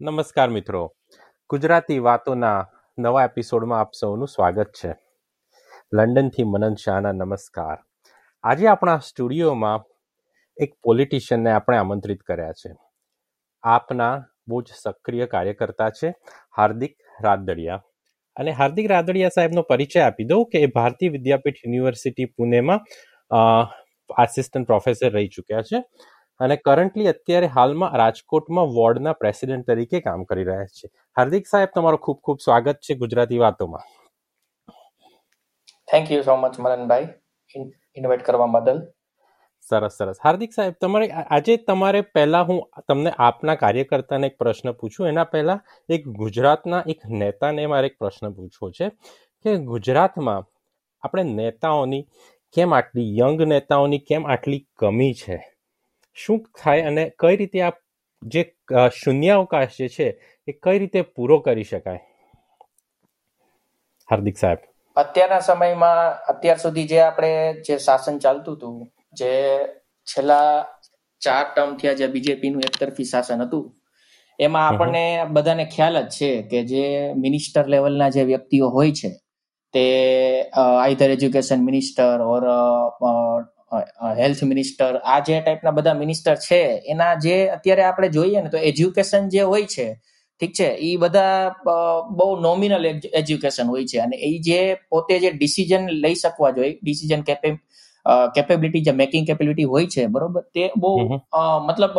નમસ્કાર મિત્રો. ગુજરાતી વાતોના નવા એપિસોડમાં આપ સૌનું સ્વાગત છે. લંડનથી મનન શાહના નમસ્કાર. આજે આપણા સ્ટુડિયોમાં એક પોલિટિશિયનને આપણે આમંત્રિત કર્યા છે. આપના બહુ જ સક્રિય કાર્યકર્તા છે, હાર્દિક રાદડિયા. અને હાર્દિક રાદડિયા સાહેબનો પરિચય આપી દઉં કે એ ભારતીય વિદ્યાપીઠ યુનિવર્સિટી પુણેમાં આસિસ્ટન્ટ પ્રોફેસર રહી ચૂક્યા છે. અને કરન્ટલી અત્યારે હાલમાં રાજકોટમાં વોર્ડના પ્રેસિડેન્ટ તરીકે કામ કરી રહ્યા છે. હાર્દિક સાહેબ તમારો ખૂબ ખૂબ સ્વાગત છે ગુજરાતી વાતોમાં. Thank you so much Maranbhai invite કરવા બદલ. સરસ સરસ. હાર્દિક સાહેબ તમારે આજે તમારે પહેલા હું તમને આપના કાર્યકર્તાને એક પ્રશ્ન પૂછું. એના પહેલા એક ગુજરાતના એક નેતાને મારે એક પ્રશ્ન પૂછવો છે કે ગુજરાતમાં આપણે નેતાઓની કેમ આટલી યંગ નેતાઓની કેમ આટલી કમી છે? શું થાય અને કઈ રીતે આ જે શૂન્યાવકાશ જે છે એ કઈ રીતે પૂરો કરી શકાય? હાર્દિક સાહેબ. અત્યારના સમયમાં અત્યાર સુધી જે આપણે જે શાસન ચાલતું હતું જે છેલ્લા ચાર ટર્મ થયા જે બીજેપીનું એકતરફી શાસન હતું એમાં આપણને બધાને ખ્યાલ જ છે કે જે મિનિસ્ટર લેવલના જે વ્યક્તિઓ હોય છે તે either education minister or health minister આ જે ટાઈપના બધા મિનિસ્ટર છે એના જે અત્યારે આપણે જોઈએ ને તો એજ્યુકેશન જે હોય છે ઠીક છે એ બધા બહુ નોમિનલ એજ્યુકેશન હોય છે. અને એ જે પોતે જે ડિસિઝન લઈ શકવા જોઈએ ડિસિઝન કેપેબિલિટી જે મેકિંગ કેપેબિલિટી હોય છે બરોબર? તે બહુ મતલબ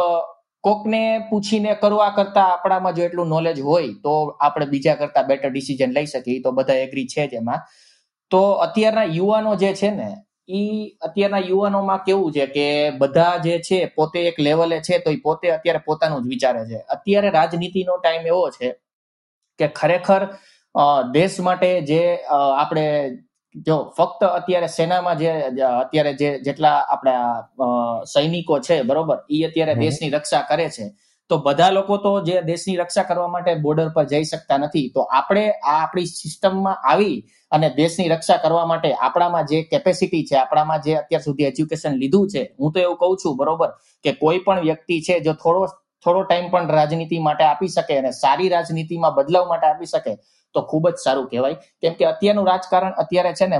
કોકને પૂછીને કરવા કરતા આપણામાં જો એટલું નોલેજ હોય તો આપણે બીજા કરતા બેટર ડિસિઝન લઈ શકીએ તો બધા એગ્રી છે જ એમાં. તો અત્યારના યુવાનો જે છે ને ઈ અત્યારના યુવાનોમાં કેવું છે કે બધા જે છે પોતે એક લેવલે છે તો એ પોતે અત્યારે પોતાનું જ વિચારે છે. અત્યારે રાજનીતિનો ટાઈમ એવો છે કે ખરેખર દેશ માટે જે આપણે જો ફક્ત અત્યારે સેનામાં જે અત્યારે જે જેટલા આપણા સૈનિકો છે બરોબર એ અત્યારે દેશની રક્ષા કરે છે. તો બધા લોકો તો જે દેશની રક્ષા કરવા માટે બોર્ડર પર જઈ શકતા નથી. તો આપણે આ આપણી સિસ્ટમમાં આવી અને દેશની રક્ષા કરવા માટે આપણામાં જે કેપેસિટી છે, આપણામાં જે અત્યાર સુધી એજ્યુકેશન લીધું છે, હું તો એવું કહું છું, બરોબર, કે કોઈ પણ વ્યક્તિ છે જો થોડો થોડો ટાઈમ પણ રાજનીતિ માટે આપી શકે અને સારી રાજનીતિમાં બદલાવ માટે આપી શકે, તો ખૂબ જ સારું કહેવાય. કેમ કે અત્યારનું રાજકારણ અત્યારે છે ને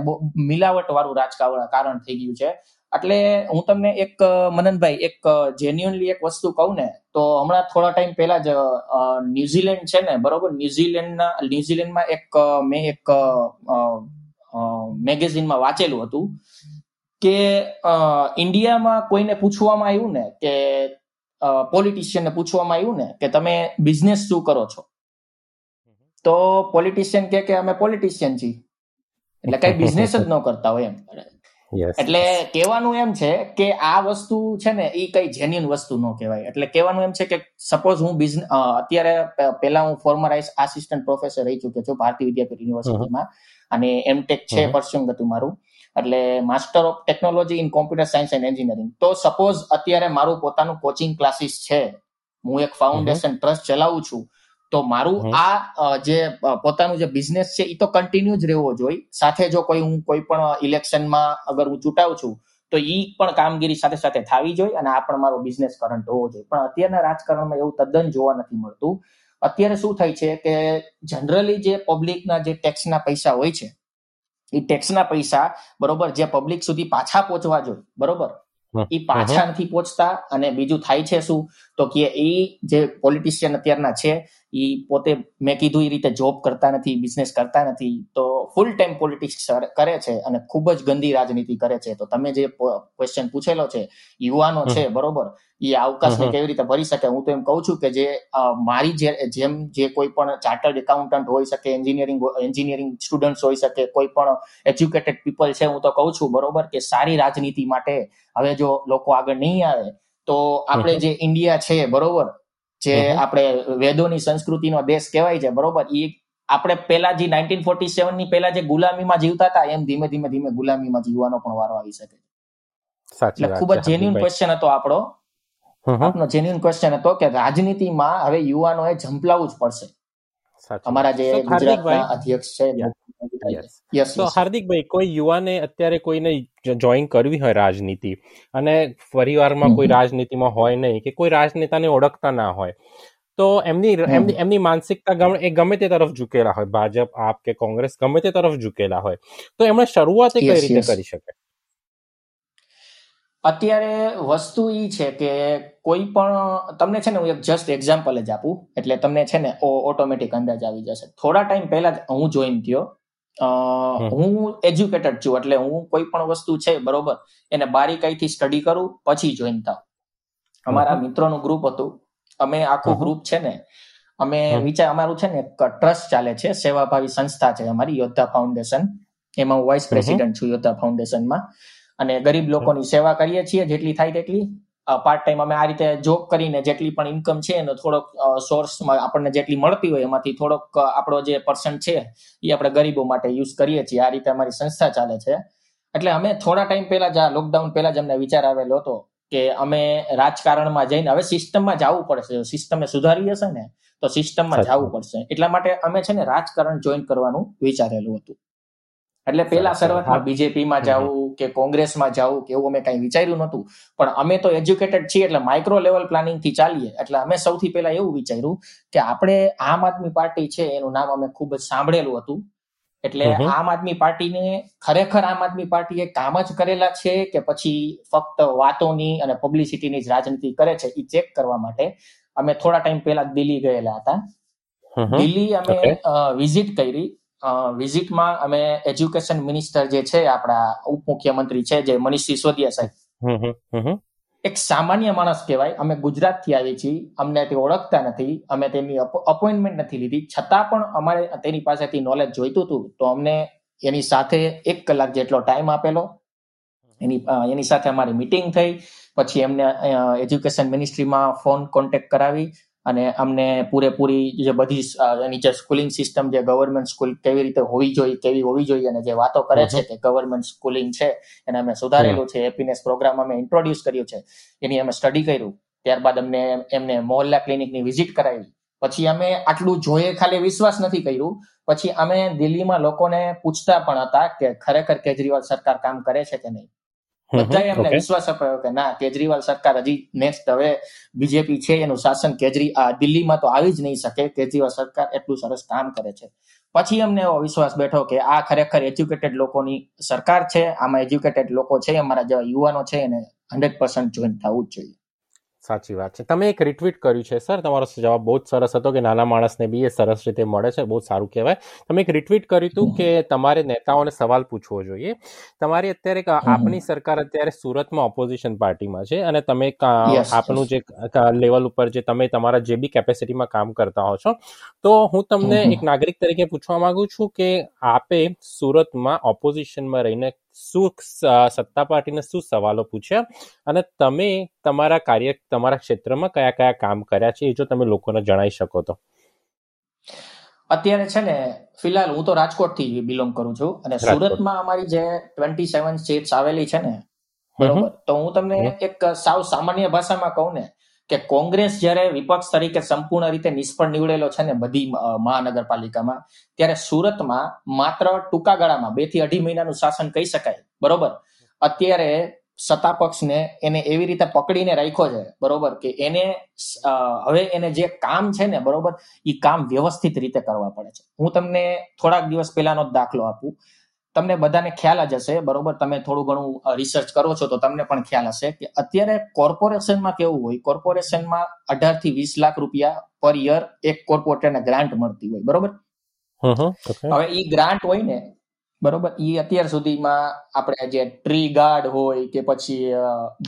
મિલાવટ વાળું રાજકારણ થઈ ગયું છે. એટલે હું તમને એક મનનભાઈ, એક જેન્યુઅનલી એક વસ્તુ કહું ને, તો હમણાં થોડા ટાઈમ પહેલા જ ન્યુઝીલેન્ડ છે ને, બરોબર? ન્યુઝીલેન્ડના, ન્યુઝીલેન્ડમાં એક મેં એક મેગેઝિનમાં વાંચેલું હતું કે ઇન્ડિયામાં કોઈને પૂછવામાં આવ્યું ને કે પોલિટિશિયનને પૂછવામાં આવ્યું ને કે તમે બિઝનેસ શું કરો છો? તો પોલિટિશિયન કે કે, અમે પોલિટિશિયન છીએ. એટલે કઈ બિઝનેસ જ ન કરતા હોય એમ. એટલે કહેવાનું એમ છે કે આ વસ્તુ છે ને એ કઈ જેન્યુન વસ્તુ ન કહેવાય. એટલે કહેવાનું એમ છે કે સપોઝ હું બિઝનેસ અત્યારે પેલા હું ફોર્મર આસિસ્ટન્ટ પ્રોફેસર રહી ચુક્યો છું ભારતીય વિદ્યાપીઠ યુનિવર્સિટીમાં અને એમટેક છે પરસ્યુમ હતું મારું. એટલે master of technology in computer science and engineering તો સપોઝ અત્યારે મારું પોતાનું કોચિંગ ક્લાસીસ છે. હું એક ફાઉન્ડેશન ટ્રસ્ટ ચલાવું છું. તો મારું આ જે પોતાનું જે બિઝનેસ છે એ તો કન્ટિન્યુ જ રહેવો જોઈએ. સાથે જો કોઈ હું કોઈ પણ ઇલેક્શનમાં અગર હું ચૂંટાઉં છું તો એ પણ કામગીરી સાથે સાથે થવી જોઈએ અને આ પણ મારો બિઝનેસ કરંટ હોવો જોઈએ. પણ અત્યારના રાજકારણમાં એવું તદ્દન જોવા નથી મળતું. અત્યારે શું થાય છે કે જનરલી જે પબ્લિકના જે ટેક્સના પૈસા હોય છે એ ટેક્સના પૈસા બરોબર જે પબ્લિક સુધી પાછા પહોંચવા જોઈએ. બરોબર? એ પાછા નથી પહોંચતા અને બીજું થાય છે શું? તો કે એ જે પોલિટિશિયન અત્યારના છે એ પોતે મેં કીધું એ રીતે જોબ કરતા નથી બિઝનેસ કરતા નથી તો ફૂલ ટાઈમ પોલિટિક્સ કરે છે અને ખૂબ જ ગંદી રાજનીતિ કરે છે. તો તમે જે ક્વેશ્ચન પૂછેલો છે યુવાનો છે બરોબર? એ અવકાશને કેવી રીતે ભરી શકે? હું તો એમ કહું છું કે જે મારી જે જેમ જે કોઈ પણ ચાર્ટર્ડ એકાઉન્ટન્ટ હોઈ શકે એન્જિનિયરિંગ એન્જિનિયરિંગ સ્ટુડન્ટ્સ હોઈ શકે કોઈ પણ એજ્યુકેટેડ પીપલ છે હું તો કહું છું બરોબર? કે સારી રાજનીતિ માટે હવે જો લોકો આગળ નહીં આવે તો આપણે જે ઇન્ડિયા છે બરોબર? જે આપણે વેદોની સંસ્કૃતિનો દેશ કહેવાય છે બરોબર? એ આપણે પેલા જે નાઇન્ટીન ફોર્ટી સેવનની પેલા જે ગુલામીમાં જીવતા હતા એમ ધીમે ધીમે ધીમે ગુલામીમાં જીવવાનો પણ વારો આવી શકે એટલે ખૂબ જ જેન્યુન ક્વેશ્ચન હતો આપણો. આપનો જેન્યુન ક્વેશ્ચન હતો કે રાજનીતિમાં હવે યુવાનોએ ઝંપલાવવું જ પડશે. અમારા જે ગુજરાતના અધ્યક્ષ છે તો હાર્દિકભાઈ કોઈ યુવાને અત્યારે કોઈને જોઈન કરવી હોય રાજનીતિ અને પરિવારમાં કોઈ રાજનીતિમાં હોય નહીં કે કોઈ રાજનેતાને ઓળખતા ના હોય તો એમની એમની એમની માનસિકતા એ ગમે તે તરફ ઝૂકેલા હોય. ભાજપ આપ કે કોંગ્રેસ ગમે તે તરફ ઝૂકેલા હોય. તો એમણે શરૂઆત કઈ રીતે કરી શકે? અત્યારે વસ્તુ એ છે કે કોઈ પણ તમને છે ને હું એક જસ્ટ એક્ઝામ્પલ જ આપું. એટલે તમને છે ને ઓટોમેટિક અંદાજ આવી જશે. થોડા ટાઈમ પહેલા જ હું જોઈન થયો. હું એજ્યુકેટેડ છું એટલે હું કોઈ પણ વસ્તુ છે બરોબર એને બારીકાઈથી સ્ટડી કરું પછી જોઈન થાવ અમારા મિત્રોનું ગ્રુપ હતું. અમે આખું ગ્રુપ છે ને અમે વિચાર અમારું છે ને એક ટ્રસ્ટ ચાલે છે સેવાભાવી સંસ્થા છે અમારી યોદ્ધા ફાઉન્ડેશન એમાં હું વાઇસ પ્રેસિડેન્ટ છું યોદ્ધા ફાઉન્ડેશનમાં અને ગરીબ લોકોની સેવા કરીએ છીએ જેટલી થાય તેટલી. પાર્ટ ટાઈમ અમે આ રીતે જોબ કરીને જેટલી પણ ઇન્કમ છે એનો થોડોક સોર્સમાં આપણને જેટલી મળતી હોય એમાંથી થોડોક આપણો જે પર્સન્ટ છે એ આપણે ગરીબો માટે યુઝ કરીએ છીએ. આ રીતે અમારી સંસ્થા ચાલે છે. એટલે અમે થોડા ટાઈમ પહેલા જ આ લોકડાઉન પહેલા જ અમને વિચાર આવેલો હતો કે અમે રાજકારણમાં જઈને હવે સિસ્ટમમાં જવું પડશે. સિસ્ટમે સુધારી હશે ને તો સિસ્ટમમાં જવું પડશે. એટલા માટે અમે છે ને રાજકારણ જોઈન કરવાનું વિચારેલું હતું. એટલે પેલા શરૂઆતમાં બીજેપીમાં જવું કે કોંગ્રેસમાં જવું કે એવું અમે કાંઈ વિચાર્યું નહોતું. પણ અમે તો એજ્યુકેટેડ છીએ એટલે માઇક્રો લેવલ પ્લાનિંગથી ચાલીએ. એટલે અમે સૌથી પહેલા એવું વિચાર્યું કે આપણે આમ આદમી પાર્ટી છે એનું નામ અમે ખૂબ જ સાંભળેલું હતું. એટલે આમ આદમી પાર્ટીને ખરેખર આમ આદમી પાર્ટીએ કામ જ કરેલા છે કે પછી ફક્ત વાતોની અને પબ્લિસિટીની જ રાજનીતિ કરે છે એ ચેક કરવા માટે. અમે થોડા ટાઈમ પહેલા દિલ્હી ગયેલા હતા. દિલ્હી અમે વિઝિટ કરી. વિઝિટમાં અમે એજ્યુકેશન મિનિસ્ટર જે છે આપણા ઉપમુખ્યમંત્રી છે જે મનીષ સિસોદિયા સાહેબ. એક સામાન્ય માણસ કહેવાય. અમે ગુજરાતથી આવી છીએ. અમને તે ઓળખતા નથી. અમે તેની અપોઇન્ટમેન્ટ નથી લીધી. છતાં પણ અમારે તેની પાસેથી નોલેજ જોઈતું હતું તો અમને એની સાથે એક કલાક જેટલો ટાઈમ આપેલો. એની એની સાથે અમારી મિટિંગ થઈ. પછી એમને એજ્યુકેશન મિનિસ્ટ્રીમાં ફોન કોન્ટેક્ટ કરાવી. અને અમને પૂરેપૂરી જે બધી એની જે સ્કૂલિંગ સિસ્ટમ જે ગવર્મેન્ટ સ્કૂલ કેવી રીતે હોવી જોઈએ કેવી હોવી જોઈએ અને જે વાતો કરે છે કે ગવર્મેન્ટ સ્કૂલિંગ છે. એને અમે સુધારેલું છે. હેપીનેસ પ્રોગ્રામ અમે ઇન્ટ્રોડ્યુસ કર્યું છે. એની અમે સ્ટડી કર્યું. ત્યારબાદ અમને એમને મોહલ્લા ક્લિનિકની વિઝિટ કરાવી. પછી અમે આટલું જોઈએ ખાલી વિશ્વાસ નથી કર્યું. પછી અમે દિલ્હીમાં લોકોને પૂછતા પણ હતા કે ખરેખર કેજરીવાલ સરકાર કામ કરે છે કે નહીં. બધાએ એમને વિશ્વાસ અપાયો કે ના કેજરીવાલ સરકાર હજી નેક્સ્ટ હવે બીજેપી છે એનું શાસન કેજરી દિલ્હીમાં તો આવી જ નહીં શકે કેજરીવાલ સરકાર એટલું સરસ કામ કરે છે. પછી અમને એવો વિશ્વાસ બેઠો કે આ ખરેખર એજ્યુકેટેડ લોકોની સરકાર છે આમાં એજ્યુકેટેડ લોકો છે અમારા જેવા યુવાનો છે એને હંડ્રેડ પર્સન્ટ જોઈન થવું જ જોઈએ. સાચી વાત છે. તમે એક રિટ્વીટ કર્યું છે સર. તમારો જવાબ બહુ જ સરસ હતો કે નાના માણસને બી એ સરસ રીતે મળે છે બહુ સારું કહેવાય. તમે એક રિટ્વીટ કર્યું હતું કે તમારે નેતાઓને સવાલ પૂછવો જોઈએ. તમારી અત્યારે આપની સરકાર અત્યારે સુરતમાં ઓપોઝિશન પાર્ટીમાં છે અને તમે આપનું જે લેવલ ઉપર જે તમે તમારા જે બી કેપેસિટીમાં કામ કરતા હો છો. તો હું તમને એક નાગરિક તરીકે પૂછવા માંગુ છું કે આપે સુરતમાં ઓપોઝિશનમાં રહીને શું સત્તા પાર્ટીને શું સવાલો પૂછ્યા અને તમે તમારા કાર્ય તમારા ક્ષેત્રમાં કયા કયા કામ કર્યા છે એ જો તમે લોકોને જણાવી શકો તો. અત્યારે છે ને ફિલહાલ હું તો રાજકોટથી બિલોંગ કરું છું અને સુરતમાં અમારી જે ટ્વેન્ટી સેવન સ્ટેટ્સ આવેલી છે ને બરોબર. તો હું તમને એક સાવ સામાન્ય ભાષામાં કહું ને કે કોંગ્રેસ જ્યારે વિપક્ષ તરીકે સંપૂર્ણ રીતે નિષ્ફળ નીવડેલો છે ને બધી મહાનગરપાલિકામાં, ત્યારે સુરતમાં માત્ર ટૂંકા ગાળામાં, બેથી અઢી મહિનાનું શાસન કહી શકાય, બરોબર? અત્યારે સત્તા પક્ષને એને એવી રીતે પકડીને રાખ્યો છે, બરોબર, કે એને હવે એને જે કામ છે ને, બરોબર એ કામ વ્યવસ્થિત રીતે કરવા પડે છે. હું તમને થોડાક દિવસ પહેલાનો જ દાખલો આપું. તમને બધાને ખ્યાલ જ હશે બરોબર? તમે થોડું ઘણું રિસર્ચ કરો છો તો તમને પણ ખ્યાલ હશે કે અત્યારે કોર્પોરેશનમાં કેવું હોય? કોર્પોરેશનમાં અઢારથી વીસ લાખ રૂપિયા પર યર એક કોર્પોરેટરને ગ્રાન્ટ મળતી હોય બરોબર? હવે એ ગ્રાન્ટ હોય ને બરોબર એ અત્યાર સુધીમાં આપણે જે ટ્રી ગાર્ડ હોય કે પછી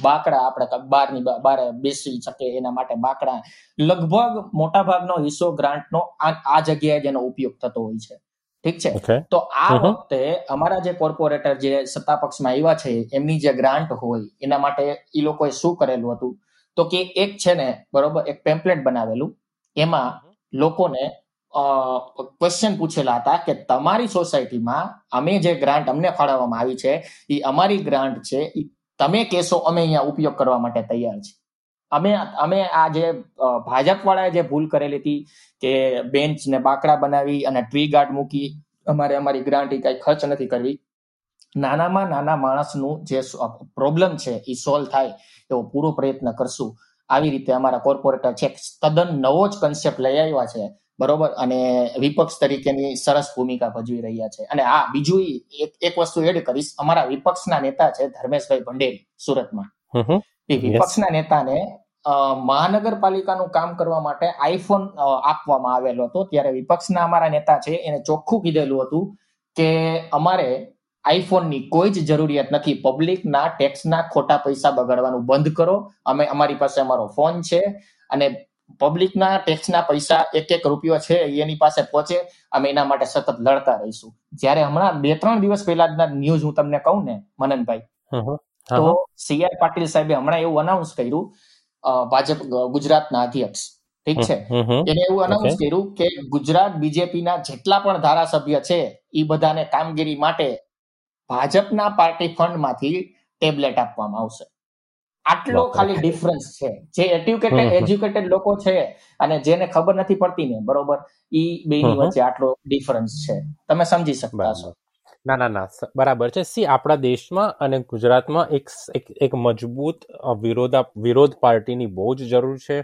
બાકડા આપણે બારની બાર બેસી શકે એના માટે બાકડા લગભગ મોટા ભાગનો હિસ્સો ગ્રાન્ટનો આ જગ્યાએ જેનો ઉપયોગ થતો હોય છે. ઠીક છે? તો આ વખતે અમારા જે કોર્પોરેટર જે સત્તા પક્ષમાં આવ્યા છે એમની જે ગ્રાન્ટ હોય એના માટે એ લોકોએ શું કરેલું હતું? તો કે એક છે ને બરોબર એક પેમ્પલેટ બનાવેલું. એમાં લોકોને ક્વેશ્ચન પૂછેલા હતા કે તમારી સોસાયટીમાં અમે જે ગ્રાન્ટ અમને ફાળવવામાં આવી છે એ અમારી ગ્રાન્ટ છે તમે કેશો અમે અહીંયા ઉપયોગ કરવા માટે તૈયાર છે અમે અમે આ જે ભાજપ વાળાએ જે ભૂલ કરેલી હતી કે બેન્ચ ને બાકડા બનાવી અને ટ્રી ગાર્ડ મૂકી અમારે અમારી ગ્રાન્ટી કઈ ખર્ચ નથી કરવી. નાનામાં નાના માણસનું જે પ્રોબ્લેમ છે એ સોલ્વ થાય એવો પૂરો પ્રયત્ન કરશું. આવી રીતે અમારા કોર્પોરેટર છે તદ્દન નવો જ કન્સેપ્ટ લઈ આવ્યા છે બરોબર? અને વિપક્ષ તરીકેની સરસ ભૂમિકા ભજવી રહ્યા છે. અને આ બીજું એક એક વસ્તુ એડ કરીશ. અમારા વિપક્ષના નેતા છે ધર્મેશભાઈ ભંડેરી સુરતમાં. એ વિપક્ષના નેતાને મહાનગરપાલિકાનું કામ કરવા માટે આઈફોન આપવામાં આવેલો હતો. ત્યારે વિપક્ષના અમારા નેતા છે એને ચોખ્ખું કીધેલું હતું કે અમારે આઈફોનની કોઈ જ જરૂરિયાત નથી. પબ્લિકના ટેક્સના ખોટા પૈસા બગાડવાનું બંધ કરો. અમે અમારી પાસે અમારો ફોન છે અને પબ્લિકના ટેક્સના પૈસા એક એક રૂપિયો છે એની પાસે પહોંચે. અમે એના માટે સતત લડતા રહીશું. જ્યારે હમણાં બે ત્રણ દિવસ પહેલા ન્યૂઝ હું તમને કહું ને મનનભાઈ તો સી આર પાટીલ સાહેબે હમણાં એવું અનાઉન્સ કર્યું ભાજપ ગુજરાતના અધ્યક્ષ. ઠીક છે? એને એવું અનાઉન્સ કર્યું કે ગુજરાત બીજેપીના જેટલા પણ ધારાસભ્ય છે એ બધાને કામગીરી માટે ભાજપના પાર્ટી ફંડમાંથી ટેબ્લેટ આપવામાં આવશે. આટલો ખાલી ડિફરન્સ છે. જે એડ્યુકેટેડ એજ્યુકેટેડ લોકો છે અને જેને ખબર નથી પડતી ને બરોબર? ઈ બેની વચ્ચે આટલો ડિફરન્સ છે. તમે સમજી શકતા છો ના ના ના બરાબર છે. સી આપણા દેશમાં અને ગુજરાતમાં એક એક મજબૂત વિરોધા વિરોધ પાર્ટીની બહુ જ જરૂર છે.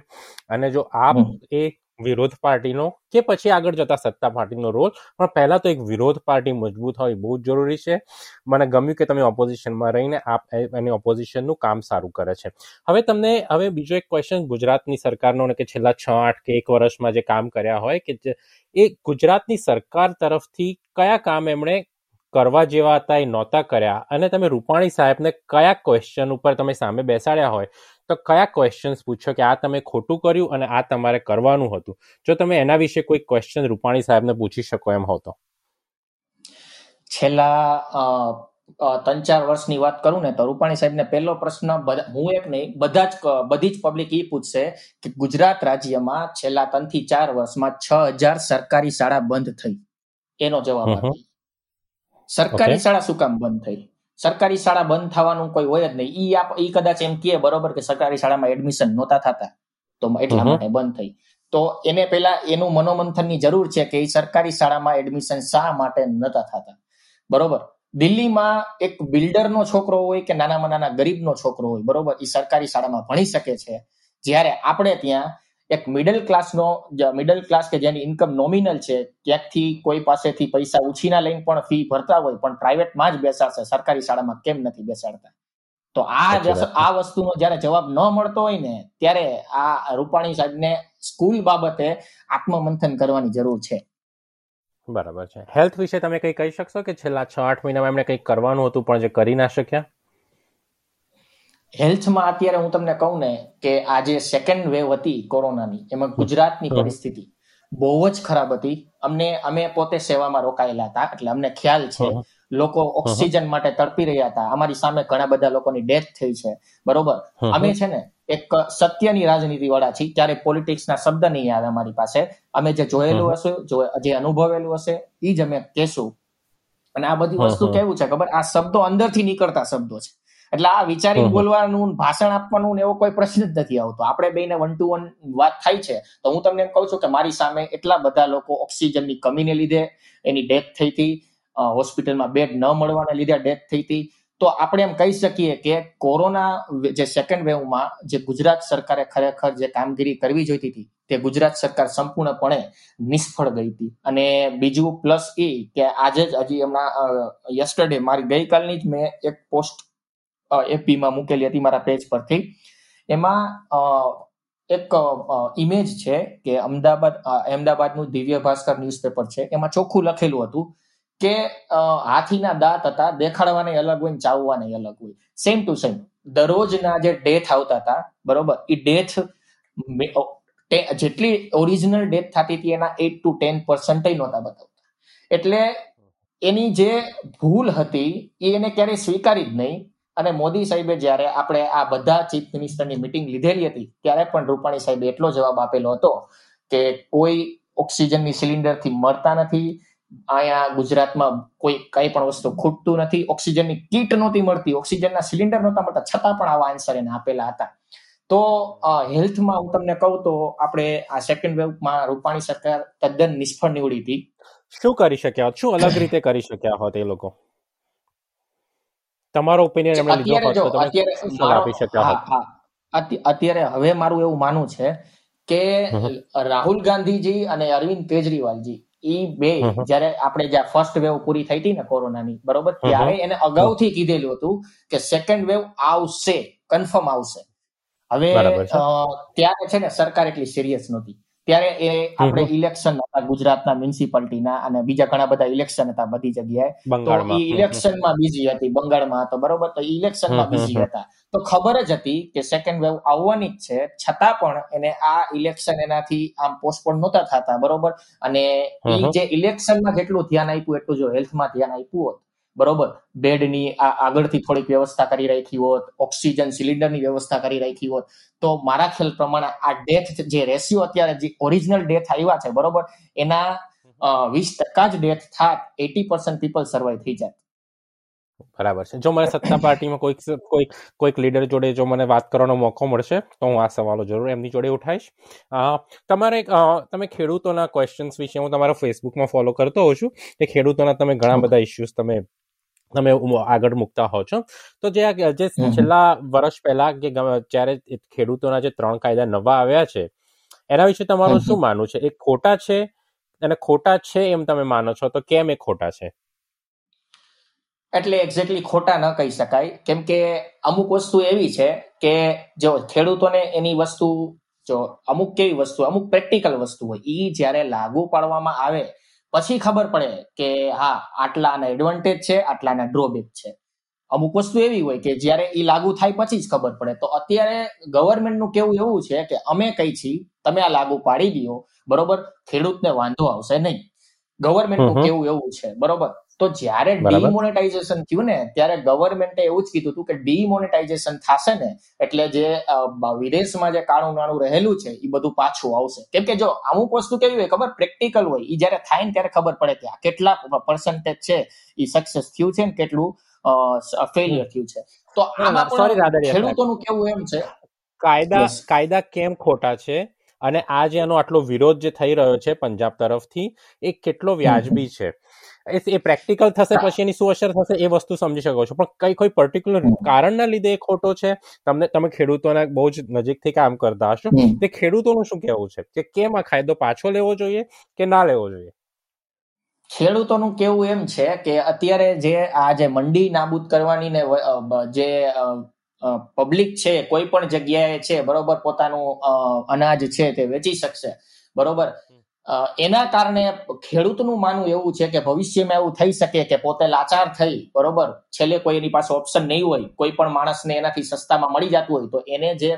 અને જો આપ એ વિરોધ પાર્ટીનો કે પછી આગળ જતા સત્તા પાર્ટીનો રોલ પણ પહેલા તો એક વિરોધ પાર્ટી મજબૂત હોય બહુ જ જરૂરી છે. મને ગમ્યું કે તમે ઓપોઝિશનમાં રહીને આપ એની ઓપોઝિશનનું કામ સારું કરે છે. હવે તમને હવે બીજો એક ક્વેશ્ચન ગુજરાતની સરકારનો કે છેલ્લા છ આઠ કે એક વર્ષમાં જે કામ કર્યા હોય કે એ ગુજરાતની સરકાર તરફથી કયા કામ એમણે કરવા જેવા હતા એ નહોતા કર્યા. અને તમે રૂપાણી સાહેબને કયા ક્વેશ્ચન ઉપર તમે સામે બેસાડ્યા હોય તો કયા ક્વેશ્ચન્સ પૂછો કે આ તમે ખોટું કર્યું અને આ તમારે કરવાનું હતું. જો તમે એના વિશે કોઈ ક્વેશ્ચન રૂપાણી સાહેબને પૂછી શકો એમ હોતો છેલ્લા ત્રણ ચાર વર્ષની વાત કરું ને તો રૂપાણી સાહેબને પહેલો પ્રશ્ન હું એક નહીં બધા જ બધી જ પબ્લિક એ પૂછશે કે ગુજરાત રાજ્યમાં છેલ્લા ત્રણથી ચાર વર્ષમાં છ હજાર સરકારી શાળા બંધ થઈ. એનો જવાબ સરકારી શાળા શું કામ બંધ થઈ? સરકારી શાળા બંધ થવાનું કોઈ હોય જ નહીં. ઈ આપ ઈ કદાચ એમ કહે બરોબર કે સરકારી શાળામાં એડમિશન નહોતા થતા. તો એટલા માટે બંધ થઈ. તો એને પેલા એનું મનોમંથનની જરૂર છે કે એ સરકારી શાળામાં એડમિશન શા માટે નતા થતા. બરોબર? દિલ્હીમાં એક બિલ્ડરનો છોકરો હોય કે નાનામાં નાના ગરીબનો છોકરો હોય બરોબર? એ સરકારી શાળામાં ભણી શકે છે. જ્યારે આપણે ત્યાં એક મિડલ ક્લાસનો મિડલ ક્લાસ કે જેની ઇન્કમ નોમિનલ છે ક્યાંકથી કોઈ પાસેથી પૈસા ઉછીના લઈને પણ ફી ભરતા હોય પણ પ્રાઇવેટમાં જ બેસાડશે સરકારી શાળામાં કેમ નથી બેસાડતા? તો આ આ વસ્તુનો જયારે જવાબ ન મળતો હોય ને ત્યારે આ રૂપાણી સાહેબને સ્કૂલ બાબતે આત્મમંથન કરવાની જરૂર છે. બરાબર છે. હેલ્થ વિશે તમે કઈ કહી શકશો કે છેલ્લા છ આઠ મહિનામાં એમણે કંઈક કરવાનું હતું પણ જે કરી ના શક્યા? હેલ્થમાં અત્યારે હું તમને કહું ને કે આ જે સેકન્ડ વેવ હતી કોરોનાની એમાં ગુજરાતની પરિસ્થિતિ બહુ જ ખરાબ હતી. અમને અમે પોતે સેવામાં રોકાયેલા હતા એટલે અમને ખ્યાલ છે. લોકો ઓક્સિજન માટે તડપી રહ્યા હતા. અમારી સામે ઘણા બધા લોકોની ડેથ થઈ છે. બરોબર? અમે છે ને એક સત્યની રાજનીતિ વાળા છીએ ત્યારે પોલિટિક્સના શબ્દ નહીં આવે અમારી પાસે. અમે જે જોયેલું હશે જે અનુભવેલું હશે એ જ અમે કહેશું. અને આ બધી વસ્તુ કેવું છે ખબર? આ શબ્દો અંદરથી નીકળતા શબ્દો છે. એટલે આ વિચારી બોલવાનું ભાષણ આપવાનું એવો કોઈ પ્રશ્ન જ નથી આવતો. આપણે બેને વન ટુ વન વાત થાય છે તો હું તમને એમ કહું છું કે મારી સામે એટલા બધા લોકો ઓક્સિજનની કમીને લીધે એની ડેથ થઈ હતી હોસ્પિટલમાં બેડ ન મળવાને લીધે ડેથ થઈ હતી. તો આપણે એમ કહી શકીએ કે કોરોના જે સેકન્ડ વેવમાં જે ગુજરાત સરકારે ખરેખર જે કામગીરી કરવી જોઈતી હતી તે ગુજરાત સરકાર સંપૂર્ણપણે નિષ્ફળ ગઈ હતી. અને બીજું પ્લસ એ કે આજે જ હજી હમણાં યસ્ટરડે મારી ગઈકાલની જ મેં એક પોસ્ટ એપીમાં મૂકેલી હતી મારા પેજ પરથી. એમાં એક ઇમેજ છે કે અમદાવાદ અમદાવાદનું દિવ્ય ભાસ્કર ન્યૂઝપેપર છે. એમાં ચોખ્ખું લખેલું હતું કે હાથીના દાંત હતા, દેખાડવાને અલગ હોય ચાવવાને અલગ હોય. સેમ ટુ સેમ દરરોજના જે ડેથ આવતા હતા, બરોબર? એ ડેથ જેટલી ઓરિજિનલ ડેથ થતી હતી, એના એટ ટુ ટેન પર્સન્ટ નહોતા બતાવતા. એટલે એની જે ભૂલ હતી એ એને ક્યારેય સ્વીકારી જ નહીં. અને મોદી સાહેબે જ્યારે આપણે આ બધા ચીફ મિનિસ્ટરની મિટિંગ લીધેલી હતી, ત્યારે પણ રૂપાણી સાહેબે એટલો જવાબ આપેલો હતો કે કોઈ ઓક્સિજનની સિલિન્ડરથી મળતા નથી, અહીંયા ગુજરાતમાં કોઈ કઈ પણ વસ્તુ ખૂટતું નથી, ઓક્સિજનની કીટ નહોતી મળતી, ઓક્સિજનના સિલિન્ડર નહોતા મળતા, છતાં પણ આવા આન્સર એને આપેલા હતા. તો હેલ્થમાં હું તમને કહું તો આપણે આ સેકન્ડ વેવમાં રૂપાણી સરકાર તદ્દન નિષ્ફળ નીવડી હતી. શું કરી શક્યા? શું અલગ રીતે કરી શક્યા હોત એ લોકો? તમારો ઓપિનિયન એમણે લીધો તો તમે શું આપી હોત? અત્યારે હવે મારું એવું માનવું છે કે રાહુલ ગાંધીજી અને અરવિંદ કેજરીવાલજી એ બે જયારે આપણે જ્યાં ફર્સ્ટ વેવ પૂરી થઈ હતી ને કોરોનાની બરોબર? ત્યારે એને અગાઉથી કીધેલું હતું કે સેકન્ડ વેવ આવશે કન્ફર્મ આવશે. હવે ત્યારે છે ને સરકાર એટલી સિરિયસ નહોતી. ત્યારે એ આપણે ઇલેક્શન હતા ગુજરાતના મ્યુનિસિપાલિટીના અને બીજા ઘણા બધા ઇલેક્શન હતા બધી જગ્યાએ. તો એ ઇલેક્શનમાં બીજી હતી બંગાળમાં હતો બરોબર? તો ઇલેક્શનમાં બીજી હતા. તો ખબર જ હતી કે સેકન્ડ વેવ આવવાની જ છે છતાં પણ એને આ ઇલેક્શન એનાથી આમ પોસ્ટપોન નહોતા થતા બરોબર? અને જે ઇલેક્શનમાં જેટલું ધ્યાન આપ્યું એટલું જો હેલ્થમાં ધ્યાન આપ્યું હોત બરોબર? બેડની આગળથી થોડીક વ્યવસ્થા કરી રાખી હોત ઓક્સિજન સિલિન્ડરની વ્યવસ્થા કરી રાખી હોત. તો મારા ખ્યાલ પ્રમાણે આ ડેથ જે રેશિયો અત્યારે જે ઓરિજિનલ ડેથ આવ્યા છે બરોબર? એના વીસ ટકા જ ડેથ થાત એટી પર્સન્ટ પીપલ સર્વાઈવ થઈ જાય બરાબર છે. જો મને સત્તા પાર્ટીમાં કોઈક કોઈક કોઈક લીડર જોડે જો મને વાત કરવાનો મોકો મળશે તો હું આ સવાલો જરૂર એમની જોડે ઉઠાઈશ તમારે તમે ખેડૂતોના ક્વેશ્ચન્સ વિશે હું તમારા ફેસબુકમાં ફોલો કરતો હોઉં છું. કે ખેડૂતોના તમે ઘણા બધા ઇસ્યુઝ તમે તમે આગળ મૂકતા હો છો. તો જે જે છેલ્લા વર્ષ પહેલા કે જ્યારે ખેડૂતોના જે ત્રણ કાયદા નવા આવ્યા છે એના વિશે તમારું શું માનવું છે? એ ખોટા છે અને ખોટા છે એમ તમે માનો છો? તો કેમ એ ખોટા છે? એટલે એક્ઝેક્ટલી ખોટા ન કહી શકાય. કેમ કે અમુક વસ્તુ એવી છે કે જો ખેડૂતોને એની વસ્તુ જો અમુક કેવી વસ્તુ અમુક પ્રેક્ટિકલ વસ્તુ હોય એ જ્યારે લાગુ પાડવામાં આવે પછી ખબર પડે કે હા આટલાના એડવાન્ટેજ છે આટલાના ડ્રોબેક છે. અમુક વસ્તુ એવી હોય કે જ્યારે એ લાગુ થાય પછી જ ખબર પડે. તો અત્યારે ગવર્મેન્ટનું કેવું એવું છે કે અમે કઈ છીએ તમે આ લાગુ પાડી દો બરોબર? ખેડૂતને વાંધો આવશે નહીં. ગવર્મેન્ટનું કેવું એવું છે બરોબર? તો જ્યારે ડિમોનેટાઇઝેશન થયું ને ત્યારે ગવર્મેન્ટે એવું જ કીધું હતું કે ડિમોનેટાઇઝેશન થશે ને એટલે જે વિદેશમાં જે કાળું નાણું રહેલું છે એ બધું પાછું આવશે. કેમ કે જો અમુક વસ્તુ કેવી હોય ખબર? પ્રેક્ટિકલ હોય. એ જયારે થાય ને ત્યારે ખબર પડે કે કેટલા પર્સન્ટેજ છે એ સક્સેસ થયું છે ને કેટલું ફેલિયર થયું છે. તો ખેડૂતોનું કેવું એમ છે? કાયદા કાયદા કેમ ખોટા છે? અને આ જે એનો આટલો વિરોધ જે થઈ રહ્યો છે પંજાબ તરફથી એ કેટલો વ્યાજબી છે? એ પ્રેક્ટિકલ થશે પછી એની શું અસર થશે એ વસ્તુ સમજી શકો છો. પણ કઈ કોઈ પર્ટિક્યુલર કારણના લીધે એ ખોટો છે? તમને તમે ખેડૂતોના બહુ જ નજીકથી કામ કરતા હશો. તે ખેડૂતોનું શું કહેવું છે? કે કેમ આ કાયદો પાછો લેવો જોઈએ કે ના લેવો જોઈએ? ખેડૂતોનું કેવું એમ છે કે અત્યારે જે આ જે મંડી નાબૂદ કરવાની ને જે પબ્લિક છે કોઈ પણ જગ્યાએ છે બરોબર પોતાનું અનાજ છે તે વેચી શકશે. બરોબર? એના કારણે ખેડૂતનું માનવું એવું છે કે ભવિષ્યમાં એવું થઈ શકે કે પોતે લાચાર થઈ બરોબર? છેલ્લે કોઈ એની પાસે ઓપ્શન નહીં હોય કોઈ પણ માણસને એનાથી સસ્તામાં મળી જતું હોય તો એને જે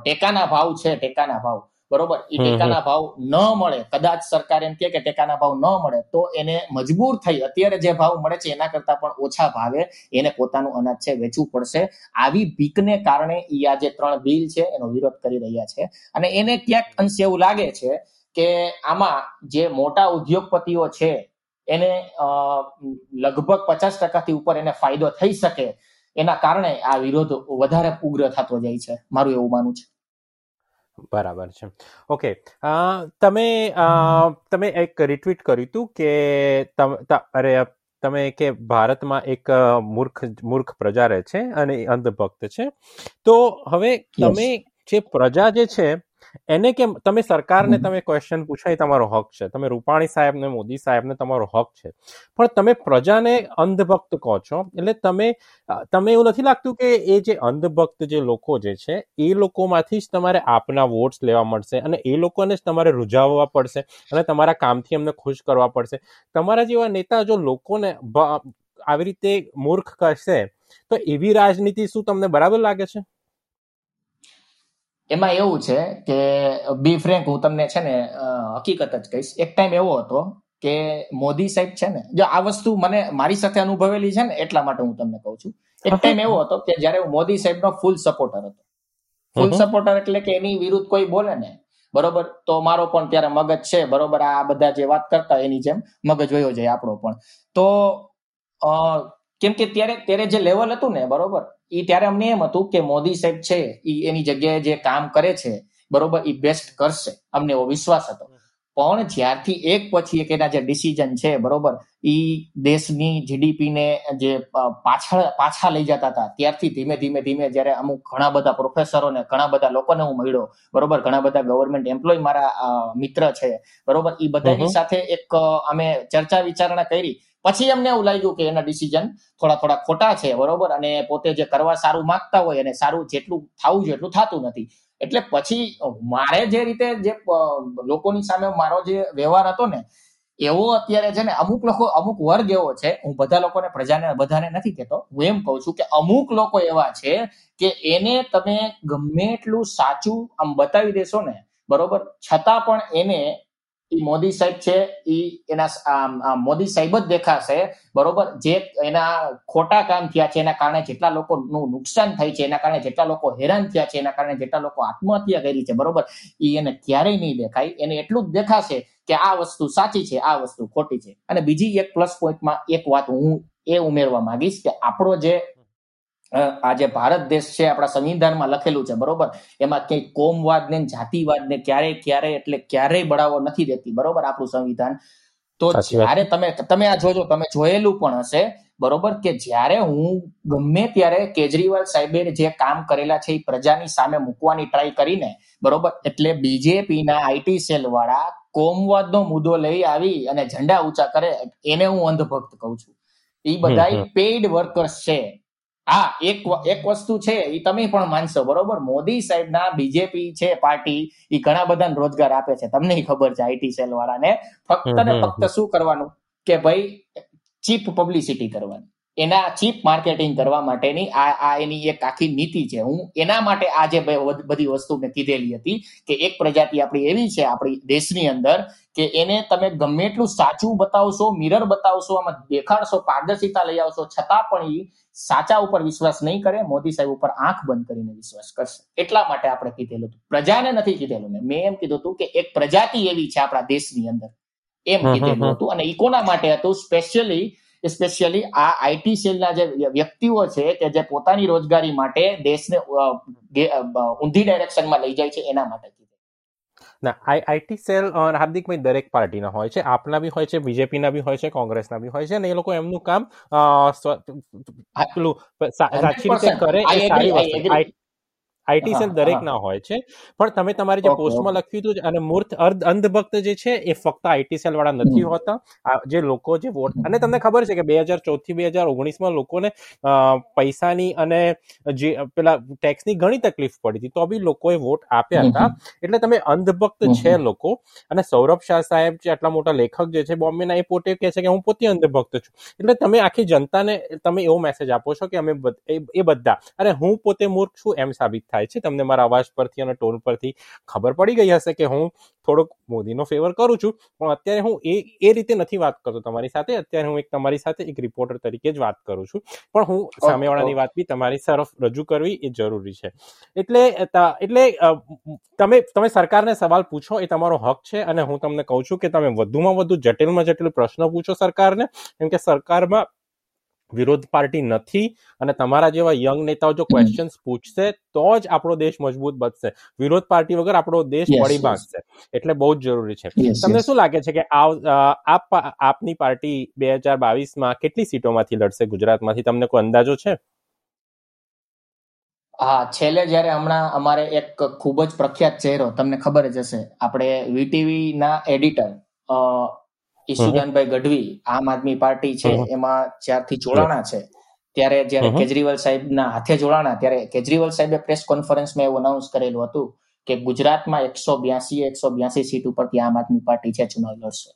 ટેકાના ભાવ છે ટેકાના ભાવ બરોબર? એ ટેકાના ભાવ ન મળે. કદાચ સરકાર એમ કે ટેકાના ભાવ ન મળે તો એને મજબૂર થઈ અત્યારે જે ભાવ મળે છે એના કરતા પણ ઓછા ભાવે એને પોતાનું અનાજ છે વેચવું પડશે. આવી ભીકને કારણે એ આ જે ત્રણ બિલ છે એનો વિરોધ કરી રહ્યા છે. અને એને ક્યાંક અંશે એવું લાગે છે કે આમાં જે મોટા ઉદ્યોગપતિઓ છે એને લગભગ પચાસ ટકાથી ઉપર એને ફાયદો થઈ શકે એના કારણે આ વિરોધ વધારે ઉગ્ર થતો જાય છે. મારું એવું માનવું છે. બરાબર છે. ઓકે. તમે તમે એક રિટ્વીટ કર્યું હતું કે અરે તમે કે ભારતમાં એક મૂર્ખ મૂર્ખ પ્રજા રહે છે અને અંધભક્ત છે. તો હવે તમે જે પ્રજા જે છે એને કેમ તમે સરકારને તમે ક્વેશ્ચન પૂછો એ તમારો હક છે. તમે રૂપાણી સાહેબને મોદી સાહેબને તમારો હક છે. પણ તમે પ્રજાને અંધભક્ત કહો છો એટલે તમે તમે એવું નથી લાગતું કે એ જે અંધભક્ત જે લોકો જે છે એ લોકોમાંથી જ તમારે આપના વોટ્સ લેવા મળશે અને એ લોકોને જ તમારે રૂઝાવવા પડશે અને તમારા કામથી એમને ખુશ કરવા પડશે. તમારા જેવા નેતા જો લોકોને આવી રીતે મૂર્ખ કરશે તો એવી રાજનીતિ શું તમને બરાબર લાગે છે? એમાં એવું છે કે બી ફ્રેન્ક હું તમને છે ને હકીકત જ કહીશ. એક ટાઈમ એવો હતો કે મોદી સાહેબ છે ને જો આ વસ્તુ મને મારી સાથે અનુભવેલી છે ને એટલા માટે હું તમને કહું છું. એક ટાઈમ એવો હતો કે જયારે હું મોદી સાહેબનો ફૂલ સપોર્ટર હતો. ફૂલ સપોર્ટર એટલે કે એની વિરુદ્ધ કોઈ બોલે ને બરોબર તો મારો પણ ત્યારે મગજ છે બરોબર આ બધા જે વાત કરતા એની જેમ મગજ વયો જાય આપણો પણ. તો કેમ કે ત્યારે ત્યારે જે લેવલ હતું ને બરોબર એ ત્યારે અમને એમ હતું કે મોદી સાહેબ છે એ એની જગ્યાએ જે કામ કરે છે બરોબર એ બેસ્ટ કરશે. અમને એવો વિશ્વાસ હતો. પણ જ્યારથી એક પછી એક એના જે ડિસિઝન છે બરોબર એ દેશની જીડીપી ને જે પાછળ પાછા લઈ જતા હતા ત્યારથી ધીમે ધીમે ધીમે જયારે અમુક ઘણા બધા પ્રોફેસરો ને ઘણા બધા લોકોને હું મળ્યો બરોબર ઘણા બધા ગવર્મેન્ટ એમ્પ્લોય મારા મિત્ર છે બરોબર એ બધાની સાથે એક અમે ચર્ચા વિચારણા કરી. પછી એમને એવું લાગ્યું કે એના ડિસિઝન થોડા થોડા ખોટા છે, બરોબર? અને પોતે જે કરવા સારું માંગતા હોય અને સારું જેટલું થવું જોઈએ એટલું થતું નથી. એટલે પછી મારે જે રીતે જે લોકોની સામે મારો જે વ્યવહાર હતો ને, એવો અત્યારે છે ને અમુક લોકો, અમુક વર્ગ એવો છે, હું બધા લોકોને, પ્રજાને, બધાને નથી કહેતો, હું એમ કહું છું કે અમુક લોકો એવા છે કે એને તમે ગમે એટલું સાચું આમ બતાવી દેશો ને, બરોબર? છતાં પણ એને મોદી સાહેબ છે એ એના મોદી સાહેબ જ દેખાશે, બરોબર? જે એના ખોટા કામ થયા છે, એના કારણે જેટલા લોકોનું નુકસાન થાય છે, એના કારણે જેટલા લોકો હેરાન થયા છે, એના કારણે જેટલા લોકો આત્મહત્યા કરી છે, બરોબર? એ એને ક્યારેય નહીં દેખાય. એને એટલું જ દેખાશે કે આ વસ્તુ સાચી છે, આ વસ્તુ ખોટી છે. અને બીજી એક પ્લસ પોઈન્ટમાં એક વાત હું એ ઉમેરવા માંગીશ કે આપણો જે આ જે ભારત દેશ છે આપણા સંવિધાનમાં લખેલું છે બરોબર? એમાં ક્યાંય કોમવાદ ને જાતિવાદ ને ક્યારેય ક્યારેય એટલે ક્યારેય બળાવો નથી દેતી બરોબર આપણું સંવિધાન? તો જ્યારે તમે તમે આ જોજો તમે જોયેલું પણ હશે બરોબર કે જ્યારે હું ગમે ત્યારે કેજરીવાલ સાહેબે જે કામ કરેલા છે એ પ્રજાની સામે મૂકવાની ટ્રાય કરીને બરોબર એટલે બીજેપીના આઈટી સેલ વાળા કોમવાદનો મુદ્દો લઈ આવી અને ઝંડા ઊંચા કરે એને હું અંધભક્ત કહું છું. એ બધા પેઇડ વર્કર્સ છે. હા એક એક વસ્તુ છે એ તમે પણ માનશો બરોબર? મોદી સાહેબ ના બીજેપી છે પાર્ટી એ ઘણા બધાને રોજગાર આપે છે. તમને ખબર છે આઈટી સેલ વાળાને ફક્ત ને ફક્ત શું કરવાનું? કે ભાઈ ચીપ પબ્લિસિટી કરવાની. એના ચીપ માર્કેટિંગ કરવા માટેની આ આ એની એક આખી નીતિ છે. હું એના માટે આ જે બધી વસ્તુ મેં કીધેલી હતી કે એક પ્રજાતિ આપણી એવી છે આપણી દેશની અંદર કે એને તમે ગમે એટલું સાચું બતાવશો મિરર બતાવશો આમાં દેખાડશો પારદર્શિતા લઈ આવશો છતાં પણ એ સાચા ઉપર વિશ્વાસ નહીં કરે મોદી સાહેબ ઉપર આંખ બંધ કરીને વિશ્વાસ કરશે. એટલા માટે આપણે કીધેલું હતું. પ્રજાને નથી કીધેલું મેં. એમ કીધું હતું કે એક પ્રજાતિ એવી છે આપણા દેશની અંદર. એમ કીધેલું હતું. અને ઈકોના કોના માટે હતું? સ્પેશિયલી સ્પેશિયલી આ આઈટી સેલના જે વ્યક્તિઓ છે કે જે પોતાની રોજગારી માટે દેશને ઊંધી ડાયરેક્શનમાં લઈ જાય છે એના માટે. ના આઈટી સેલ હાર્દિકભાઈ દરેક પાર્ટીના હોય છે. આપના બી હોય છે બીજેપીના બી હોય છે કોંગ્રેસના બી હોય છે અને એ લોકો એમનું કામ પેલું સાચી રીતે કરે એ સારી વસ્તુ. આઈટી સેલ દરેકના હોય છે. પણ તમે તમારી જે પોસ્ટમાં લખ્યું હતું અને મૂર્ત અંધભક્ત જે છે એ ફક્ત આઈટી સેલ વાળા નથી હોતા. જે લોકો જે વોટ અને તમને ખબર છે કે બે હજાર ચૌદથી બે હજાર ઓગણીસમાં લોકોને પૈસાની અને જે પેલા ટેક્સની ઘણી તકલીફ પડી હતી તો બી લોકોએ વોટ આપ્યા હતા. એટલે તમે અંધભક્ત છે લોકો અને સૌરભ શાહ સાહેબ જે આટલા મોટા લેખક જે છે બોમ્બેના એ પોતે કહે છે કે હું પોતે અંધભક્ત છું. એટલે તમે આખી જનતાને તમે એવો મેસેજ આપો છો કે અમે એ બધા અને હું પોતે મૂર્ખ છું એમ સાબિત થાય છે? તમને મારા અવાજ પરથી અને ટોન પરથી ખબર પડી ગઈ હશે કે હું થોડોક મોદીનો ફેવર કરું છું. પણ અત્યારે હું એ એ રીતે નથી વાત કરતો તમારી સાથે. અત્યારે હું એક તમારી સાથે એક રિપોર્ટર તરીકે જ વાત કરું છું. પણ હું સામેવાળાની વાત બી તમારી તરફ રજૂ કરવી એ જરૂરી છે. એટલે એટલે તમે તમે સરકારને સવાલ પૂછો એ તમારો હક છે અને હું તમને કહું છું કે તમે વધુમાં વધુ જટિલમાં જટિલ પ્રશ્નો પૂછો સરકારને. કેમ કે સરકારમાં વિરોધ પાર્ટી નથી અને તમારા જેવા યંગ નેતાઓ જો ક્વેશ્ચન્સ પૂછશે તો જ આપણો દેશ મજબૂત બનશે. વિરોધ પાર્ટી વગર આપણો દેશ પડી ભાંગશે. એટલે બહુ જ જરૂરી છે. તમને શું લાગે છે કે આપ આપની પાર્ટી બે હજાર બાવીસમાં કેટલી સીટોમાંથી લડશે? ગુજરાતમાંથી તમને કોઈ અંદાજો છે? હા છેલ્લે જયારે હમણાં અમારે એક ખૂબ જ પ્રખ્યાત ચહેરો તમને ખબર જ હશે. આપણે વીટીવી ના એડિટર ઈશુદાનભાઈ ગઢવી આમ આદમી પાર્ટી છે એમાં જ્યારથી જોડાણા છે ત્યારે જયારે કેજરીવાલ સાહેબના હાથે જોડાણા ત્યારે કેજરીવાલ સાહેબે પ્રેસ કોન્ફરન્સમાં એવું અનાઉન્સ કરેલું હતું કે ગુજરાતમાં એકસો બ્યાસી એકસો બ્યાસી સીટ ઉપરથી આમ આદમી પાર્ટી છે ચુનાવ લડશે.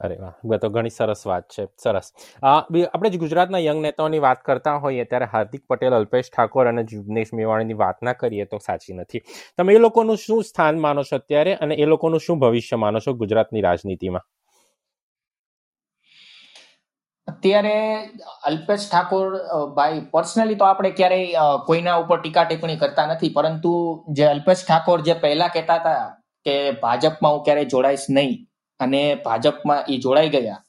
અરે વાહ તો ઘણી સરસ વાત છે સરસ. આપણે જ ગુજરાતના યંગ નેતાઓની વાત કરતા હોઈએ ત્યારે હાર્દિક પટેલ અલ્પેશ ઠાકોર અને જીવનેશ મેવાણીની વાત ના કરીએ તો સાચી નથી. તમે એ લોકોનું શું સ્થાન માનો છો અત્યારે અને એ લોકોનું શું ભવિષ્ય માનો છો ગુજરાતની રાજનીતિમાં? અત્યારે અલ્પેશ ઠાકોર ભાઈ પર્સનલી તો આપણે ક્યારેય કોઈના ઉપર ટીકા ટિપ્પણી કરતા નથી પરંતુ જે અલ્પેશ ઠાકોર જે પહેલા કહેતા હતા કે ભાજપમાં હું ક્યારેય જોડાઈશ નહીં અને ભાજપમાં એ જોડાઈ ગયા.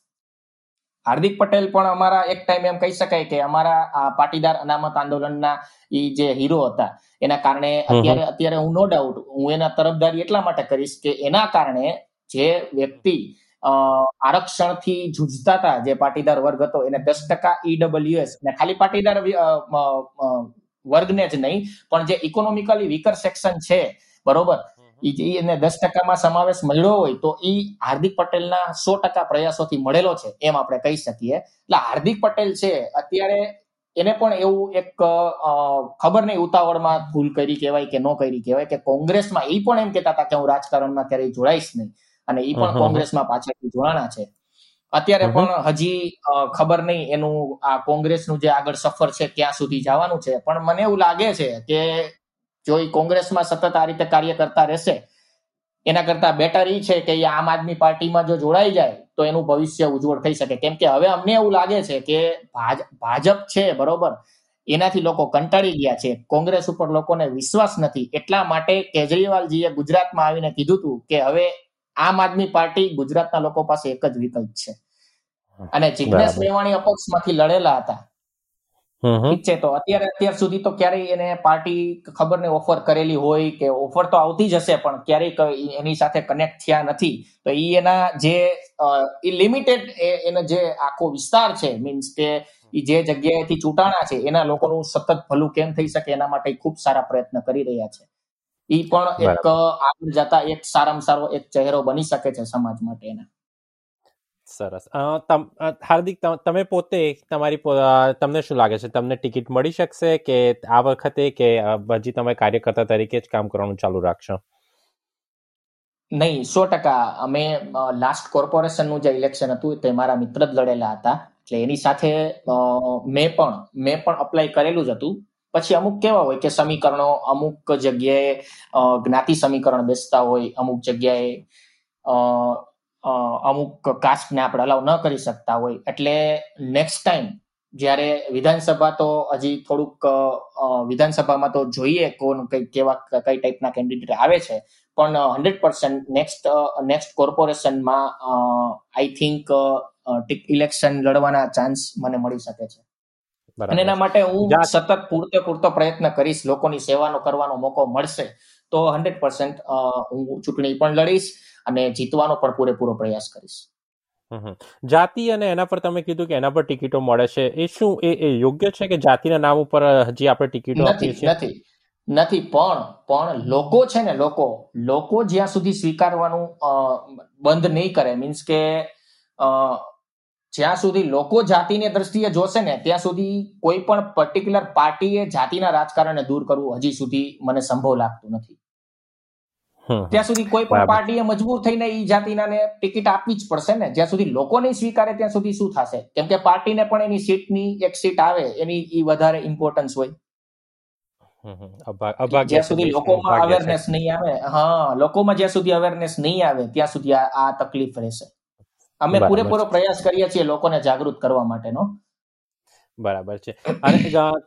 હાર્દિક પટેલ પણ અમારા એક ટાઈમ એમ કહી શકાય કે અમારા આ પાટીદાર અનામત આંદોલનના એ જે હીરો હતા એના કારણે અત્યારે અત્યારે હું નો ડાઉટ હું એના તરફદારી એટલા માટે કરીશ કે એના કારણે જે વ્યક્તિ આરક્ષણથી જૂજતા હતા જે પાટીદાર વર્ગ હતો એને દસ ટકા ઈડબલ્યુએસ ને ખાલી પાટીદાર વર્ગને જ નહીં પણ જે ઇકોનોમિકલી વીકર સેક્શન છે બરોબર? એને દસ ટકામાં સમાવેશ મળ્યો હોય તો એ હાર્દિક પટેલના સો ટકા પ્રયાસોથી મળેલો છે એમ આપણે કહી શકીએ. એટલે હાર્દિક પટેલ છે અત્યારે એને પણ એવું એક ખબર નહીં ઉતાવળમાં ભૂલ કરી કહેવાય કે ન કરી કહેવાય કે કોંગ્રેસમાં એ પણ એમ કહેતા હતા કે હું રાજકારણમાં ક્યારેય જોડાઈશ નહીં. અને એ પણ કોંગ્રેસમાં પાછળથી જોડાણા છે. અત્યારે પણ હજી ખબર નહીં એનું આ કોંગ્રેસનું જે આગળ સફર છે ક્યાં સુધી જવાનું છે. પણ મને એવું લાગે છે કે જો એ કોંગ્રેસમાં સતત આ રીતે કાર્ય કરતા રહેશે એના કરતા બેટર એ છે કે એ આમ આદમી પાર્ટીમાં જો જોડાઈ જાય તો એનું ભવિષ્ય ઉજ્જવળ થઈ શકે. કેમ કે હવે અમને એવું લાગે છે કે ભાજપ છે બરોબર? એનાથી લોકો કંટાળી ગયા છે. કોંગ્રેસ ઉપર લોકોને વિશ્વાસ નથી. એટલા માટે કેજરીવાલજીએ ગુજરાતમાં આવીને કીધું હતું કે હવે આમ આદમી પાર્ટી ગુજરાતના લોકો પાસે એક જ વિકલ્પ છે. અને જિજ્ઞેશ મેવાણી અપક્ષમાંથી લડેલા હતા. ઠીક છે તો અત્યારે અત્યાર સુધી તો ક્યારેય એને પાર્ટી ખબર ને ઓફર કરેલી હોય કે ઓફર તો આવતી જ હશે પણ ક્યારેય એની સાથે કનેક્ટ થયા નથી. તો એ એના જે એ લિમિટેડ એનો જે આખો વિસ્તાર છે મીન્સ કે એ જે જગ્યાએથી ચૂંટાણા છે એના લોકોનું સતત ભલું કેમ થઈ શકે એના માટે ખૂબ સારા પ્રયત્ન કરી રહ્યા છે. એ પણ એક આગળ જતા એક સારામાં સારો એક ચહેરો બની શકે છે સમાજ માટે એના. સરસ. હાર્દિક તમે પોતે તમારી તમને શું લાગે છે? તમને ટિકિટ મળી શકશે કે આ વખતે કે હજી તમે કાર્યકર્તા તરીકે જ કામ કરવાનું ચાલુ રાખશો? નહીં સો ટકા. અમે લાસ્ટ કોર્પોરેશનનું જે ઇલેક્શન હતું તે મારા મિત્ર જ લડેલા હતા. એટલે એની સાથે મેં પણ મેં પણ અપ્લાય કરેલું જ હતું. પછી અમુક કેવા હોય કે સમીકરણો અમુક જગ્યાએ જ્ઞાતિ સમીકરણ બેસતા હોય, અમુક જગ્યાએ અમુક કાસ્ટને આપણે અલાવ ન કરી શકતા હોય. એટલે નેક્સ્ટ ટાઈમ જ્યારે વિધાનસભા તો હજી થોડુંક વિધાનસભામાં તો જોઈએ કોણ કઈ કેવા, કઈ ટાઈપના કેન્ડિડેટ આવે છે. પણ હંડ્રેડ પર્સન્ટ નેક્સ્ટ નેક્સ્ટ કોર્પોરેશનમાં આઈ થિંક ઇલેક્શન લડવાના ચાન્સ મને મળી શકે છે. અને એના માટે હું સતત પૂરતો પૂરતો પ્રયત્ન કરીશ લોકોની સેવાનો કરવાનો મોકો મળશે તો હંડ્રેડ પર્સન્ટ હું ચૂંટણી પણ લડીશ અને જીતવાનો પણ પૂરેપૂરો પ્રયાસ કરીશ. જાતિ અને એના પર તમે કીધું કે એના પર ટિકિટો મળે છે એ શું એ યોગ્ય છે કે જાતિના નામ ઉપર હજી આપણે ટિકિટો નથી નથી નથી પણ પણ લોકો છે ને લોકો લોકો જ્યાં સુધી સ્વીકારવાનું બંધ નહીં કરે મીન્સ કે જ્યાં સુધી લોકો જાતિની દ્રષ્ટિએ જોશે ને ત્યાં સુધી કોઈ પણ પર્ટિક્યુલર પાર્ટીએ જાતિના રાજકારણને દૂર કરવું હજી સુધી મને સંભવ લાગતું નથી. ત્યાં સુધી કોઈ પણ પાર્ટીએ મજબૂર થઈને એ જાતિના ને ટિકિટ આપવી જ પડશે ને જ્યાં સુધી લોકો નહીં સ્વીકારે ત્યાં સુધી શું થશે? કેમ કે પાર્ટીને પણ એની સીટની એક સીટ આવે એની એ વધારે ઇમ્પોર્ટન્સ હોય. જ્યાં સુધી લોકોમાં અવેરનેસ નહીં આવે હા લોકોમાં જ્યાં સુધી અવેરનેસ નહીં આવે ત્યાં સુધી આ તકલીફ રહેશે. અમે પૂરેપૂરો પ્રયાસ કરીએ છીએ લોકોને જાગૃત કરવા માટેનો. બરાબર છે. અને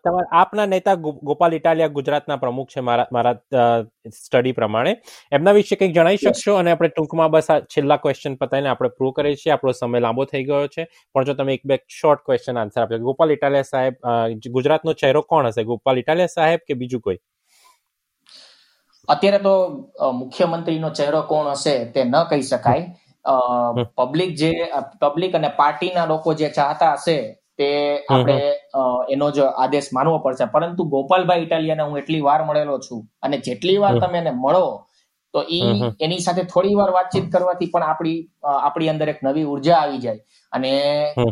તમારા આપના નેતા ગોપાલ ઇટાલિયા ગુજરાતના પ્રમુખ છે મારા મારા સ્ટડી પ્રમાણે. એમના વિશે કંઈક જણાવી શકશો? અને આપણે ટૂંકમાં બસ આ છેલ્લા ક્વેશ્ચન પતાવીને આપણે પ્રૂવ કરીએ છીએ. આપણો સમય લાંબો થઈ ગયો છે. પણ જો તમે એક બે શોર્ટ ક્વેશ્ચન આન્સર આપ્યો ગોપાલ ઇટાલિયા સાહેબ ગુજરાતનો ચહેરો કોણ હશે? ગોપાલ ઇટાલિયા સાહેબ કે બીજું કોઈ? અત્યારે તો મુખ્યમંત્રીનો ચહેરો કોણ હશે તે ન કહી શકાય. પબ્લિક જે પબ્લિક અને પાર્ટીના લોકો જે ચાહતા હશે તે આપણે એનો જ આદેશ માનવો પડશે. પરંતુ ગોપાલભાઈ ઇટાલિયાને હું એટલી વાર મળેલો છું અને જેટલી વાર તમે એને મળો તો ઈ એની સાથે થોડી વાર વાતચીત કરવાથી પણ આપણી આપણી અંદર એક નવી ઊર્જા આવી જાય. અને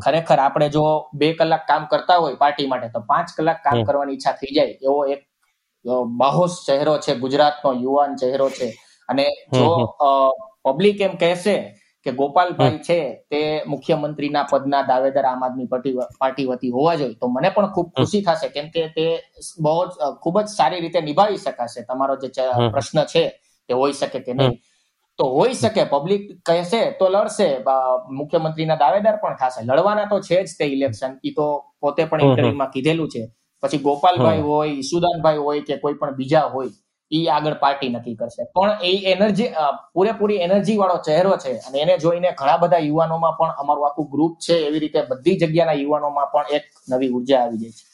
ખરેખર આપણે જો બે કલાક કામ કરતા હોય પાર્ટી માટે તો પાંચ કલાક કામ કરવાની ઈચ્છા થઈ જાય એવો એક બાહોશ ચહેરો છે ગુજરાતનો યુવાન ચહેરો છે. અને જો પબ્લિક એમ કહેશે કે ગોપાલભાઈ છે તે મુખ્યમંત્રીના પદના દાવેદાર આમ આદમી પાર્ટી વતી હોવા જોઈએ. તો મને પણ ખૂબ ખુશી થશે કેમ કે તે બહુ જ ખૂબ જ સારી રીતે નિભાવી શકાશે. તમારો જે પ્રશ્ન છે તે હોઈ શકે કે નહીં. તો હોઈ શકે પબ્લિક કહેશે તો લડશે. મુખ્યમંત્રીના દાવેદાર પણ થશે. લડવાના તો છે જ તે ઇલેક્શન એ તો પોતે પણ ઇન્ટરવ્યુમાં કીધેલું છે. પછી ગોપાલભાઈ હોય ઈસુદાનભાઈ હોય કે કોઈ પણ બીજા હોય એ આગળ પાર્ટી નક્કી કરશે. પણ એ એનર્જી પૂરેપૂરી એનર્જી વાળો ચહેરો છે અને એને જોઈને ઘણા બધા યુવાનોમાં પણ અમારું આખું ગ્રુપ છે એવી રીતે બધી જગ્યાના યુવાનોમાં પણ એક નવી ઊર્જા આવી જાય છે.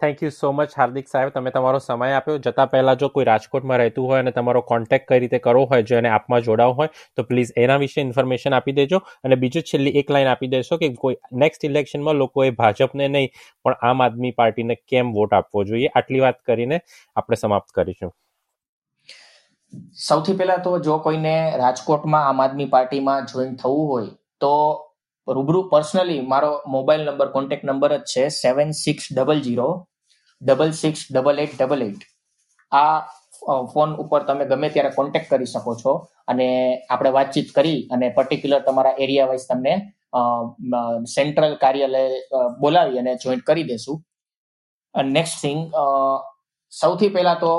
Thank you so much Hardik સાહેબ. તમે તમારો સમય આપ્યો. જતાં પહેલાં જો કોઈ રાજકોટમાં રહેતું હોય અને તમારો કોન્ટેક્ટ કઈ રીતે કરવો હોય, જો એને આપમાં જોડાવ હોય, તો પ્લીઝ એના વિશે ઇન્ફોર્મેશન આપી દેજો. અને બીજું છેલ્લી એક લાઈન આપી દેશો કે કોઈ નેક્સ્ટ ઇલેક્શનમાં લોકોએ ભાજપને નહીં, પણ આમ આદમી પાર્ટીને કેમ વોટ આપવો જોઈએ? આટલી વાત કરીને આપણે સમાપ્ત કરીશું. સૌથી પહેલા તો જો કોઈને રાજકોટમાં આમ આદમી પાર્ટીમાં જોઈન થવું હોય, તો રૂબરૂ પર્સનલી મારો મોબાઈલ નંબર કોન્ટેક્ટ નંબર જ છે seven six double zero double six double eight double eight આ ફોન ઉપર તમે ગમે ત્યારે કોન્ટેક્ટ કરી શકો છો અને આપણે વાતચીત કરી અને પર્ટિક્યુલર તમારા એરિયા વાઇઝ તમને સેન્ટ્રલ કાર્યાલય બોલાવી અને જોઈન્ટ કરી દેશું. નેક્સ્ટ થિંગ સૌથી પહેલા તો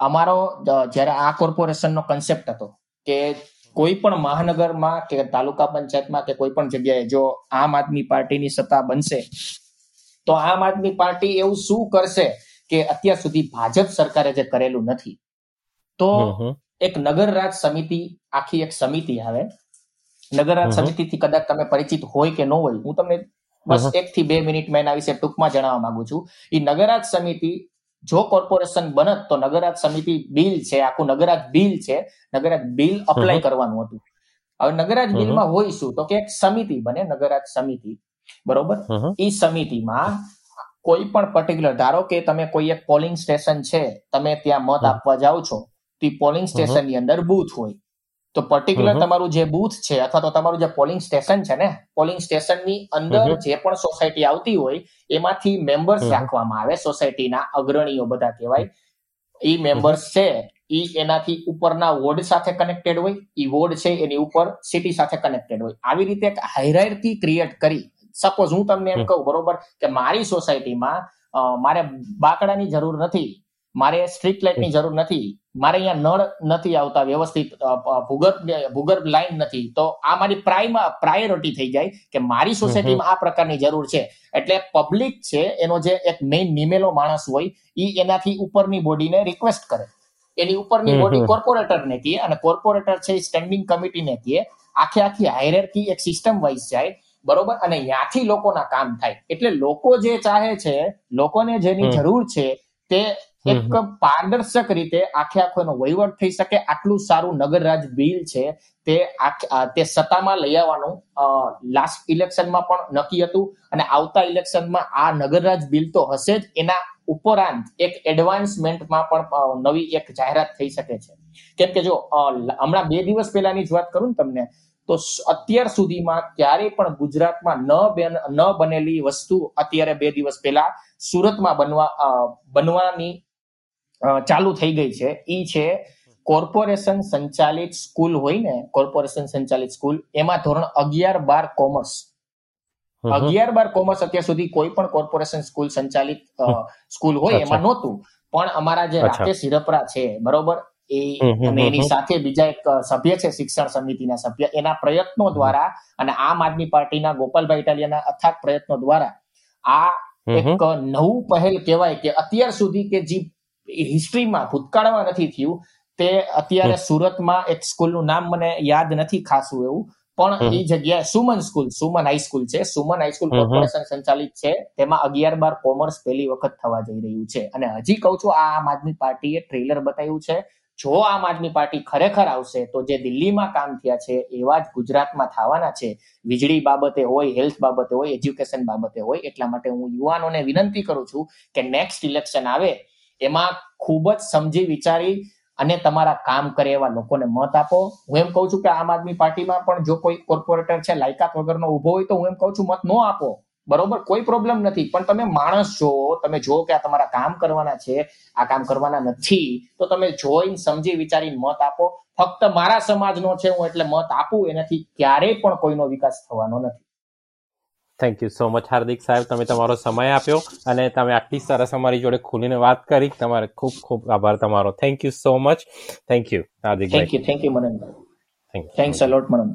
અમારો જ્યારે આ કોર્પોરેશનનો કન્સેપ્ટ હતો કે કોઈ પણ મહાનગરમાં કે તાલુકા પંચાયતમાં કે કોઈ પણ જગ્યાએ જો આમ આદમી પાર્ટીની સત્તા બનશે તો આમ આદમી પાર્ટી એવું શું કરશે કે અત્યાર સુધી ભાજપ સરકારે જે કરેલું નથી? તો એક નગર રાજ સમિતિ આખી એક સમિતિ આવે. નગર રાજ સમિતિથી કદાચ તમે પરિચિત હોય કે ન હોય હું તમને બસ એક થી બે મિનિટમાં એના વિશે ટૂંકમાં જણાવવા માંગુ છું. એ નગરાજ સમિતિ જો કોર્પોરેશન બનત તો નગરરાજ સમિતિ બિલ છે આખું નગરરાજ બિલ છે નગરરાજ બિલ અપ્લાય કરવાનું હતું. હવે નગરરાજ બિલમાં હોય શું તો કે એક સમિતિ બને નગરરાજ સમિતિ. બરોબર? એ સમિતિમાં કોઈ પણ પર્ટિક્યુલર ધારો કે તમે કોઈ એક પોલિંગ સ્ટેશન છે તમે ત્યાં મત આપવા જાઓ છો તે પોલિંગ સ્ટેશનની અંદર બૂથ હોય. તો પર્ટિક્યુલર તમારું જે બૂથ છે અથવા તો તમારું જે પોલિંગ સ્ટેશન છે ને પોલિંગ સ્ટેશનની અંદર જે પણ સોસાયટી આવતી હોય એમાંથી મેમ્બર્સ રાખવામાં આવે સોસાયટીના અગ્રણીઓ બધા કહેવાય. એ મેમ્બર્સ છે એ એનાથી ઉપરના વોર્ડ સાથે કનેક્ટેડ હોય એ વોર્ડ છે એની ઉપર સિટી સાથે કનેક્ટેડ હોય. આવી રીતે એક હાયરાર્કી ક્રિએટ કરી. સપોઝ હું તમને એમ કહું બરોબર કે મારી સોસાયટીમાં મારે બાકડાની જરૂર નથી. મારે સ્ટ્રીટ લાઇટની જરૂર નથી. મારે અહીંયા નળ નથી આવતા વ્યવસ્થિત ભૂગર્ભ ભૂગર્ભ લાઈન નથી. તો આ મારી પ્રાઇમ પ્રાયોરિટી થઈ જાય કે મારી સોસાયટીમાં આ પ્રકારની જરૂર છે. એટલે પબ્લિક છે એનો જે એક મેઇન નિમેલો માણસ હોય એ એનાથી ઉપરની બોડીને રિક્વેસ્ટ કરે. એની ઉપરની બોડી કોર્પોરેટરને કહે અને કોર્પોરેટર છે સ્ટેન્ડિંગ કમિટીને કહે આખે આખી હાયરકી એક સિસ્ટમ વાઇઝ જાય બરોબર? અને ત્યાંથી લોકોના કામ થાય. એટલે લોકો જે ચાહે છે લોકોને જેની જરૂર છે તે એક પારદર્શક રીતે આખે આખો એનો વહીવટ થઈ શકે. આટલું સારું નગરરાજ બિલ છે તે તે સત્તામાં લઈ આવવાનું. લાસ્ટ ઇલેક્શનમાં પણ નક્કી હતું અને આવતા ઇલેક્શનમાં આ નગરરાજ બિલ તો હશે જ. એના ઉપરાંત એક એડવાન્સમેન્ટમાં પણ નવી એક જાહેરાત થઈ શકે છે. કેમ કે જો હમણાં બે દિવસ પહેલાની જ વાત કરું ને તમને તો અત્યાર સુધીમાં ક્યારેય પણ ગુજરાતમાં ન ન બનેલી વસ્તુ અત્યારે બે દિવસ પહેલા સુરતમાં બનવા બનવાની ચાલુ થઈ ગઈ છે. એ છે કોર્પોરેશન સંચાલિત સ્કૂલ હોય ને કોર્પોરેશન સંચાલિત સ્કૂલ એમાં ધોરણ અગિયાર બાર કોમર્સ. અગિયાર બાર કોમર્સ અત્યાર સુધી કોઈ પણ કોર્પોરેશન સ્કૂલ સંચાલિત સ્કૂલ હોય એમાં નહોતું. પણ અમારા જે રાકેશ હિરપરા છે બરોબર? એ અને એની સાથે બીજા એક સભ્ય છે શિક્ષણ સમિતિના સભ્ય. એના પ્રયત્નો દ્વારા અને આમ આદમી પાર્ટીના ગોપાલભાઈ ઇટાલિયાના અથાગ પ્રયત્નો દ્વારા આ એક નવું પહેલ કહેવાય કે અત્યાર સુધી કે જે હિસ્ટ્રીમાં ભૂતકાળમાં નથી થયું. તે અત્યારે સુરતમાં એક સ્કૂલનું નામ મને યાદ નથી ખાસું એવું. પણ એ જગ્યાએ સુમન સ્કૂલ સુમન હાઈસ્કૂલ છે. સુમન હાઈસ્કૂલ કોર્પોરેશન સંચાલિત છે. તેમાં અગિયાર બાર કોમર્સ પહેલી વખત થવા જઈ રહ્યું છે. અને હજી કહું છું આ આમ આદમી પાર્ટીએ ટ્રેલર બતાવ્યું છે. જો આમ આદમી પાર્ટી ખરેખર આવશે તો જે દિલ્હીમાં કામ થયા છે એવા જ ગુજરાતમાં થવાના છે. વીજળી બાબતે હોય હેલ્થ બાબતે હોય એજ્યુકેશન બાબતે હોય એટલા માટે હું યુવાનોને વિનંતી કરું છું કે નેક્સ્ટ ઇલેક્શન આવે એમાં ખૂબ જ સમજી વિચારી અને તમારા કામ કરે એવા લોકોને મત આપો. હું એમ કહું છું કે આમ આદમી પાર્ટીમાં પણ જો કોઈ કોર્પોરેટર છે, લાયકાત વગરનો ઊભો હોય તો હું એમ કહું છું મત ન આપો. બરોબર? કોઈ પ્રોબ્લેમ નથી. પણ તમે માણસ જો તમે જો કે આ તમારા કામ કરવાના છે, આ કામ કરવાના નથી, તો તમે જોઈને સમજી વિચારીને મત આપો. ફક્ત મારા સમાજનો છે હું એટલે મત આપું. એનાથી ક્યારેય પણ કોઈનો વિકાસ થવાનો નથી. Thank you so much Hardik સાહેબ. તમે તમારો સમય આપ્યો અને તમે આટલી સરસ અમારી જોડે ખુલીને વાત કરી. તમારે ખૂબ ખૂબ આભાર તમારો. Thank you so much thank you Hardik thank you thank you Mananbhai thanks a lot Mananbhai